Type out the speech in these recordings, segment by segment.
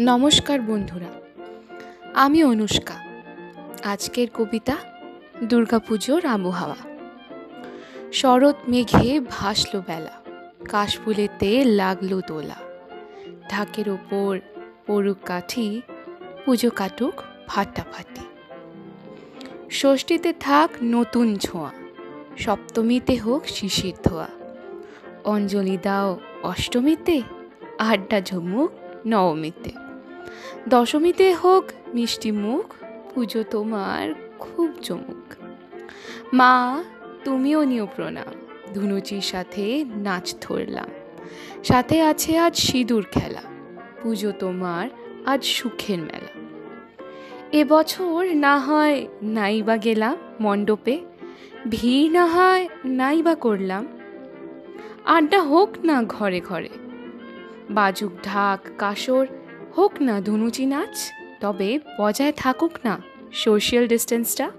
নমস্কার বন্ধুরা, আমি অনুষ্কা। আজকের কবিতা দুর্গাপুজোর আবহাওয়া শরৎ মেঘে ভাসলো বেলা কাশফুলেতে লাগল দোলা ঢাকের ওপর পড়ুক কাঠি, পুজো কাটুক ফাটাফাটি। ষষ্ঠীতে থাক নতুন ছোঁয়া, সপ্তমীতে হোক শিশির ধোয়া। অঞ্জলি দাও অষ্টমীতে, আড্ডা ঝুমুক নবমীতে। দশমীতে হোক, মিষ্টি মুখ, পুজো তোমার খুব চমুক। মা, তুমিও নিও প্রণাম। ধুনুচির সাথে নাচ ধরলাম। সাথে আছে আজ সিঁদুর খেলা। পুজো তোমার আজ সুখের মেলা। এবছর না হয় নাই বা গেলাম মণ্ডপে। ভিড় না হয় নাই বা করলাম। আড্ডা হোক না ঘরে ঘরে। বাজুক ঢাক, কাসর হোক না ধুনুচি নাচ, তবে বজায় থাকুক না সোশ্যাল ডিস্টেন্সটা।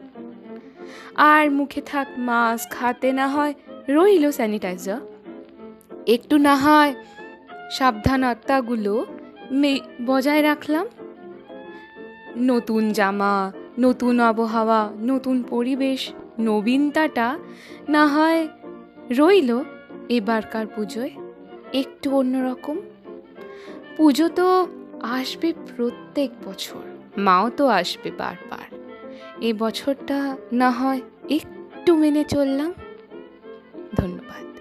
আর মুখে থাক মাস্ক, হাতে না হয় রইল স্যানিটাইজার। একটু না হয় সাবধানতাগুলো বজায় রাখলাম। নতুন জামা, নতুন আবহাওয়া, নতুন পরিবেশ, নবীনতাটা না হয় রইল এবারকার পুজোয়। একটু অন্যরকম। পুজো তো আসবে প্রত্যেক বছর। মাও তো আসবে বারবার। এ বছরটা না হয় একটু মেনে চললাম। ধন্যবাদ।